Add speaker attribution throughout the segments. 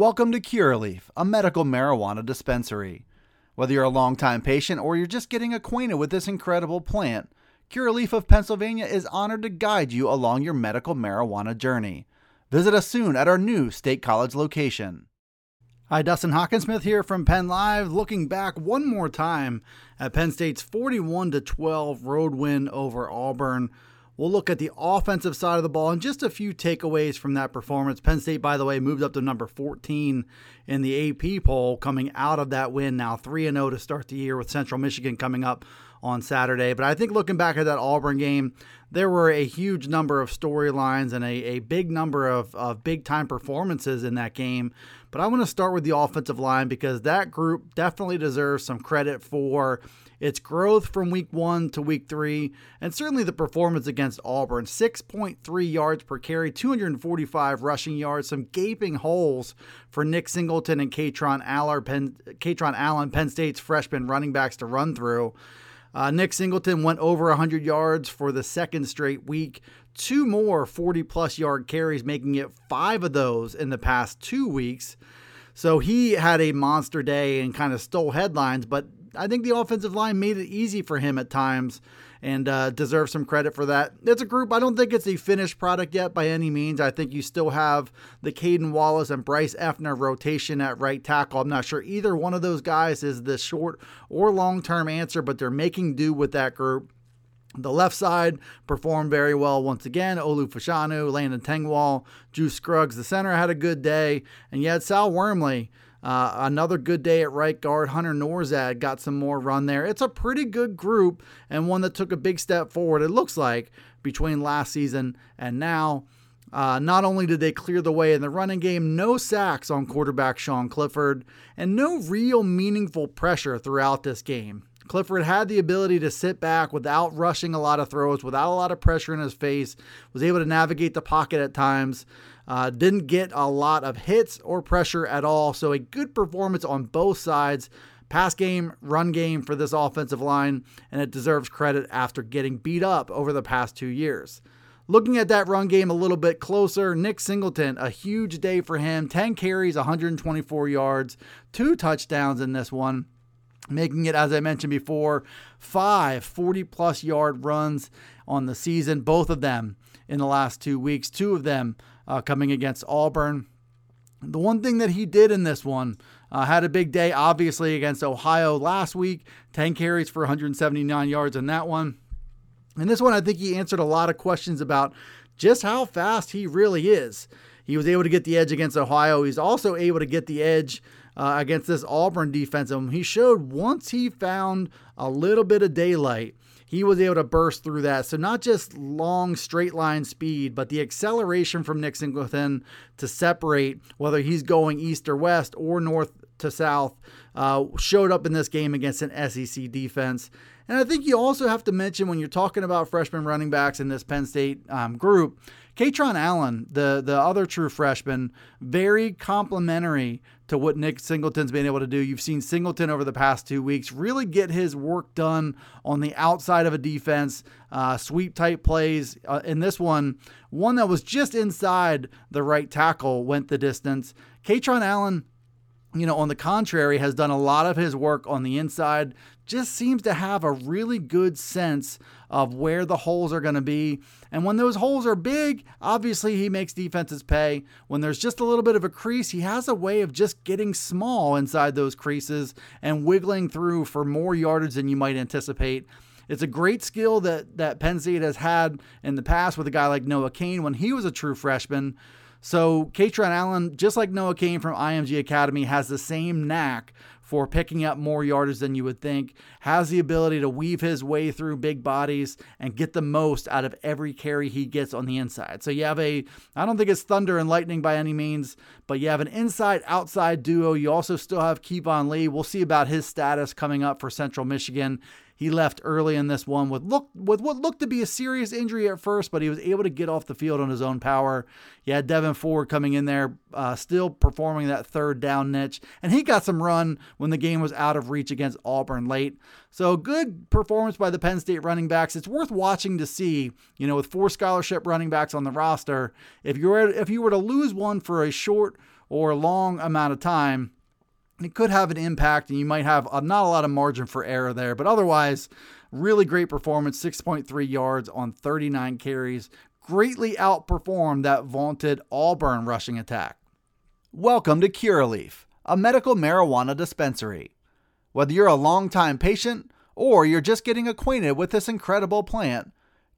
Speaker 1: Welcome to Curaleaf, a medical marijuana dispensary. Whether you're a longtime patient or you're just getting acquainted with this incredible plant, Curaleaf of Pennsylvania is honored to guide you along your medical marijuana journey. Visit us soon at our new State College location. Hi, Dustin Hockensmith here from Penn Live, looking back one more time at Penn State's 41 12 road win over Auburn. We'll look at the offensive side of the ball and just a few takeaways from that performance. Penn State, by the way, moved up to number 14 in the AP poll coming out of that win. Now 3 0 to start the year with Central Michigan coming up on Saturday. But I think looking back at that Auburn game, there were a huge number of storylines and a, a big number of, of big time performances in that game. But I want to start with the offensive line because that group definitely deserves some credit for its growth from week one to week three, and certainly the performance against Auburn 6.3 yards per carry, 245 rushing yards, some gaping holes for Nick Singleton and Kaytron Allen, Penn, Kaytron Allen, Penn State's freshman running backs to run through. Uh, Nick Singleton went over 100 yards for the second straight week. Two more 40 plus yard carries, making it five of those in the past two weeks. So he had a monster day and kind of stole headlines, but I think the offensive line made it easy for him at times and uh, deserves some credit for that. It's a group, I don't think it's a finished product yet by any means. I think you still have the Caden Wallace and Bryce Effner rotation at right tackle. I'm not sure either one of those guys is the short or long term answer, but they're making do with that group. The left side performed very well once again. Olu Fashanu, Landon Tengwall, Juice Scruggs, the center had a good day. And yet Sal Wormley, uh, another good day at right guard. Hunter Nourzad got some more run there. It's a pretty good group and one that took a big step forward, it looks like, between last season and now. Uh, not only did they clear the way in the running game, no sacks on quarterback Sean Clifford, and no real meaningful pressure throughout this game. Clifford had the ability to sit back without rushing a lot of throws, without a lot of pressure in his face, was able to navigate the pocket at times. Uh, didn't get a lot of hits or pressure at all. So, a good performance on both sides pass game, run game for this offensive line, and it deserves credit after getting beat up over the past two years. Looking at that run game a little bit closer, Nick Singleton, a huge day for him 10 carries, 124 yards, two touchdowns in this one making it, as I mentioned before, five 40 plus yard runs on the season, both of them in the last two weeks, two of them uh, coming against Auburn. The one thing that he did in this one uh, had a big day, obviously, against Ohio last week 10 carries for 179 yards in that one. And this one, I think he answered a lot of questions about just how fast he really is. He was able to get the edge against Ohio. He's also able to get the edge uh, against this Auburn defense. And he showed once he found a little bit of daylight, he was able to burst through that. So not just long straight line speed, but the acceleration from Nick Singleton to separate whether he's going east or west or north to south uh, showed up in this game against an SEC defense. And I think you also have to mention when you're talking about freshman running backs in this Penn State um, group, Kaytron Allen, the the other true freshman, very complimentary to what Nick Singleton's been able to do. You've seen Singleton over the past two weeks really get his work done on the outside of a defense, uh, sweep type plays. Uh, in this one, one that was just inside the right tackle went the distance. Kaytron Allen you know, on the contrary, has done a lot of his work on the inside, just seems to have a really good sense of where the holes are going to be. And when those holes are big, obviously he makes defenses pay. When there's just a little bit of a crease, he has a way of just getting small inside those creases and wiggling through for more yardage than you might anticipate. It's a great skill that, that Penn State has had in the past with a guy like Noah Cain when he was a true freshman. So Kaytron Allen, just like Noah Cain from IMG Academy, has the same knack for picking up more yardage than you would think, has the ability to weave his way through big bodies and get the most out of every carry he gets on the inside. So you have a, I don't think it's thunder and lightning by any means, but you have an inside outside duo. You also still have Keyvone Lee. We'll see about his status coming up for Central Michigan. He left early in this one with look with what looked to be a serious injury at first, but he was able to get off the field on his own power. You had Devyn Ford coming in there, uh, still performing that third down niche, and he got some run when the game was out of reach against Auburn late. So good performance by the Penn State running backs. It's worth watching to see, you know, with four scholarship running backs on the roster, if you were if you were to lose one for a short or long amount of time, it could have an impact and you might have a, not a lot of margin for error there. But otherwise, really great performance 6.3 yards on 39 carries. Greatly outperformed that vaunted Auburn rushing attack. Welcome to Curaleaf, a medical marijuana dispensary. Whether you're a longtime patient or you're just getting acquainted with this incredible plant,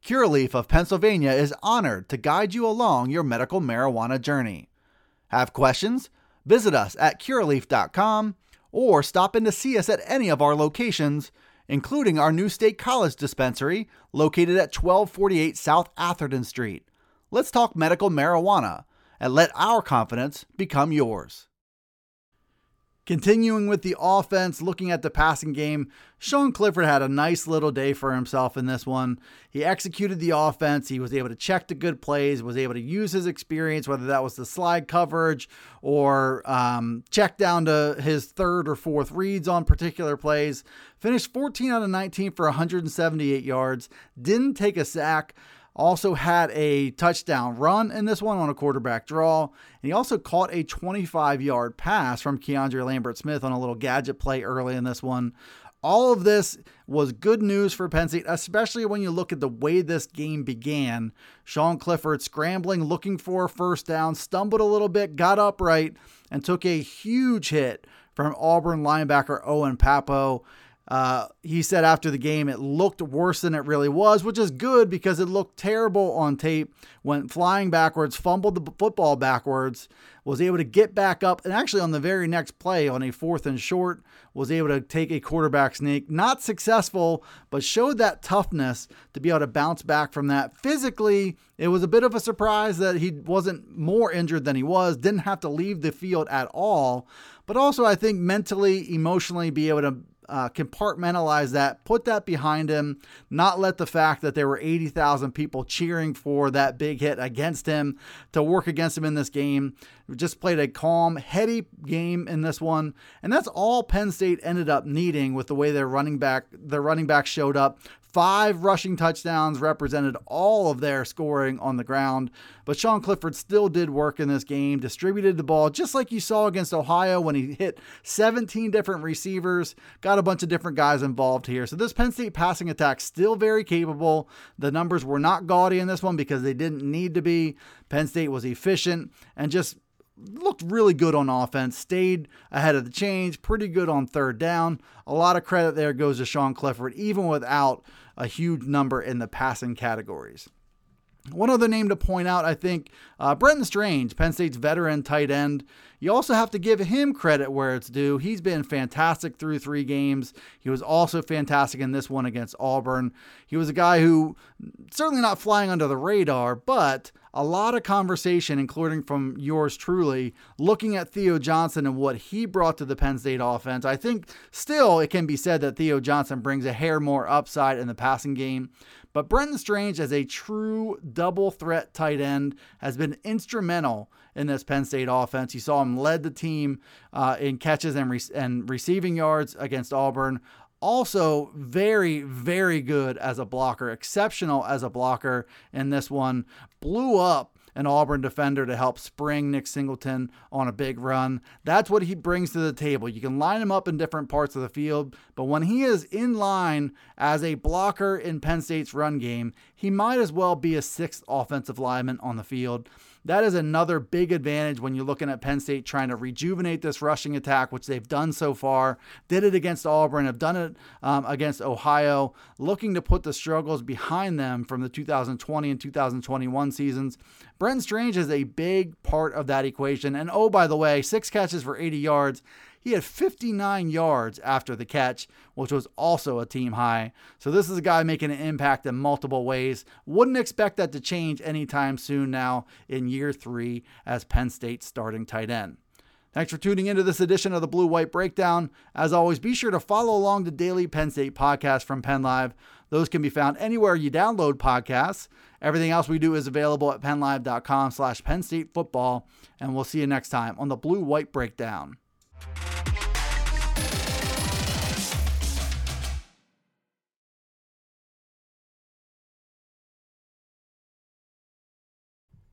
Speaker 1: Curaleaf of Pennsylvania is honored to guide you along your medical marijuana journey. Have questions? Visit us at curaleaf.com or stop in to see us at any of our locations, including our new State College dispensary located at 1248 South Atherton Street. Let's talk medical marijuana and let our confidence become yours. Continuing with the offense, looking at the passing game, Sean Clifford had a nice little day for himself in this one. He executed the offense. He was able to check the good plays, was able to use his experience, whether that was the slide coverage or um, check down to his third or fourth reads on particular plays. Finished 14 out of 19 for 178 yards, didn't take a sack. Also had a touchdown run in this one on a quarterback draw. And he also caught a 25 yard pass from Keandre Lambert Smith on a little gadget play early in this one. All of this was good news for Penn State, especially when you look at the way this game began. Sean Clifford scrambling, looking for a first down, stumbled a little bit, got upright, and took a huge hit from Auburn linebacker Owen Pappoe. Uh, he said after the game it looked worse than it really was, which is good because it looked terrible on tape. Went flying backwards, fumbled the football backwards, was able to get back up, and actually on the very next play on a fourth and short, was able to take a quarterback sneak. Not successful, but showed that toughness to be able to bounce back from that. Physically, it was a bit of a surprise that he wasn't more injured than he was, didn't have to leave the field at all. But also, I think mentally, emotionally, be able to uh, compartmentalize that, put that behind him, not let the fact that there were 80,000 people cheering for that big hit against him to work against him in this game. Just played a calm, heady game in this one, and that's all Penn State ended up needing with the way their running back their running back showed up. Five rushing touchdowns represented all of their scoring on the ground, but Sean Clifford still did work in this game, distributed the ball just like you saw against Ohio when he hit 17 different receivers, got a bunch of different guys involved here. So this Penn State passing attack still very capable. The numbers were not gaudy in this one because they didn't need to be. Penn State was efficient and just looked really good on offense, stayed ahead of the change, pretty good on third down. A lot of credit there goes to Sean Clifford, even without a huge number in the passing categories. One other name to point out, I think, uh, Brenton Strange, Penn State's veteran tight end. You also have to give him credit where it's due. He's been fantastic through three games. He was also fantastic in this one against Auburn. He was a guy who, certainly not flying under the radar, but a lot of conversation, including from yours truly, looking at Theo Johnson and what he brought to the Penn State offense. I think still it can be said that Theo Johnson brings a hair more upside in the passing game. But Brenton Strange, as a true double threat tight end, has been instrumental in this Penn State offense. You saw him led the team uh, in catches and, re- and receiving yards against Auburn. Also, very, very good as a blocker, exceptional as a blocker in this one. Blew up an Auburn defender to help spring Nick Singleton on a big run. That's what he brings to the table. You can line him up in different parts of the field, but when he is in line as a blocker in Penn State's run game, he might as well be a sixth offensive lineman on the field. That is another big advantage when you're looking at Penn State trying to rejuvenate this rushing attack, which they've done so far. Did it against Auburn, have done it um, against Ohio, looking to put the struggles behind them from the 2020 and 2021 seasons. Brent Strange is a big part of that equation. And oh, by the way, six catches for 80 yards. He had 59 yards after the catch, which was also a team high. So this is a guy making an impact in multiple ways. Wouldn't expect that to change anytime soon now in year three as Penn State starting tight end. Thanks for tuning into this edition of the Blue White Breakdown. As always, be sure to follow along the daily Penn State podcast from Penn Live. Those can be found anywhere you download podcasts. Everything else we do is available at pennlive.com slash Penn State football. And we'll see you next time on the Blue White Breakdown.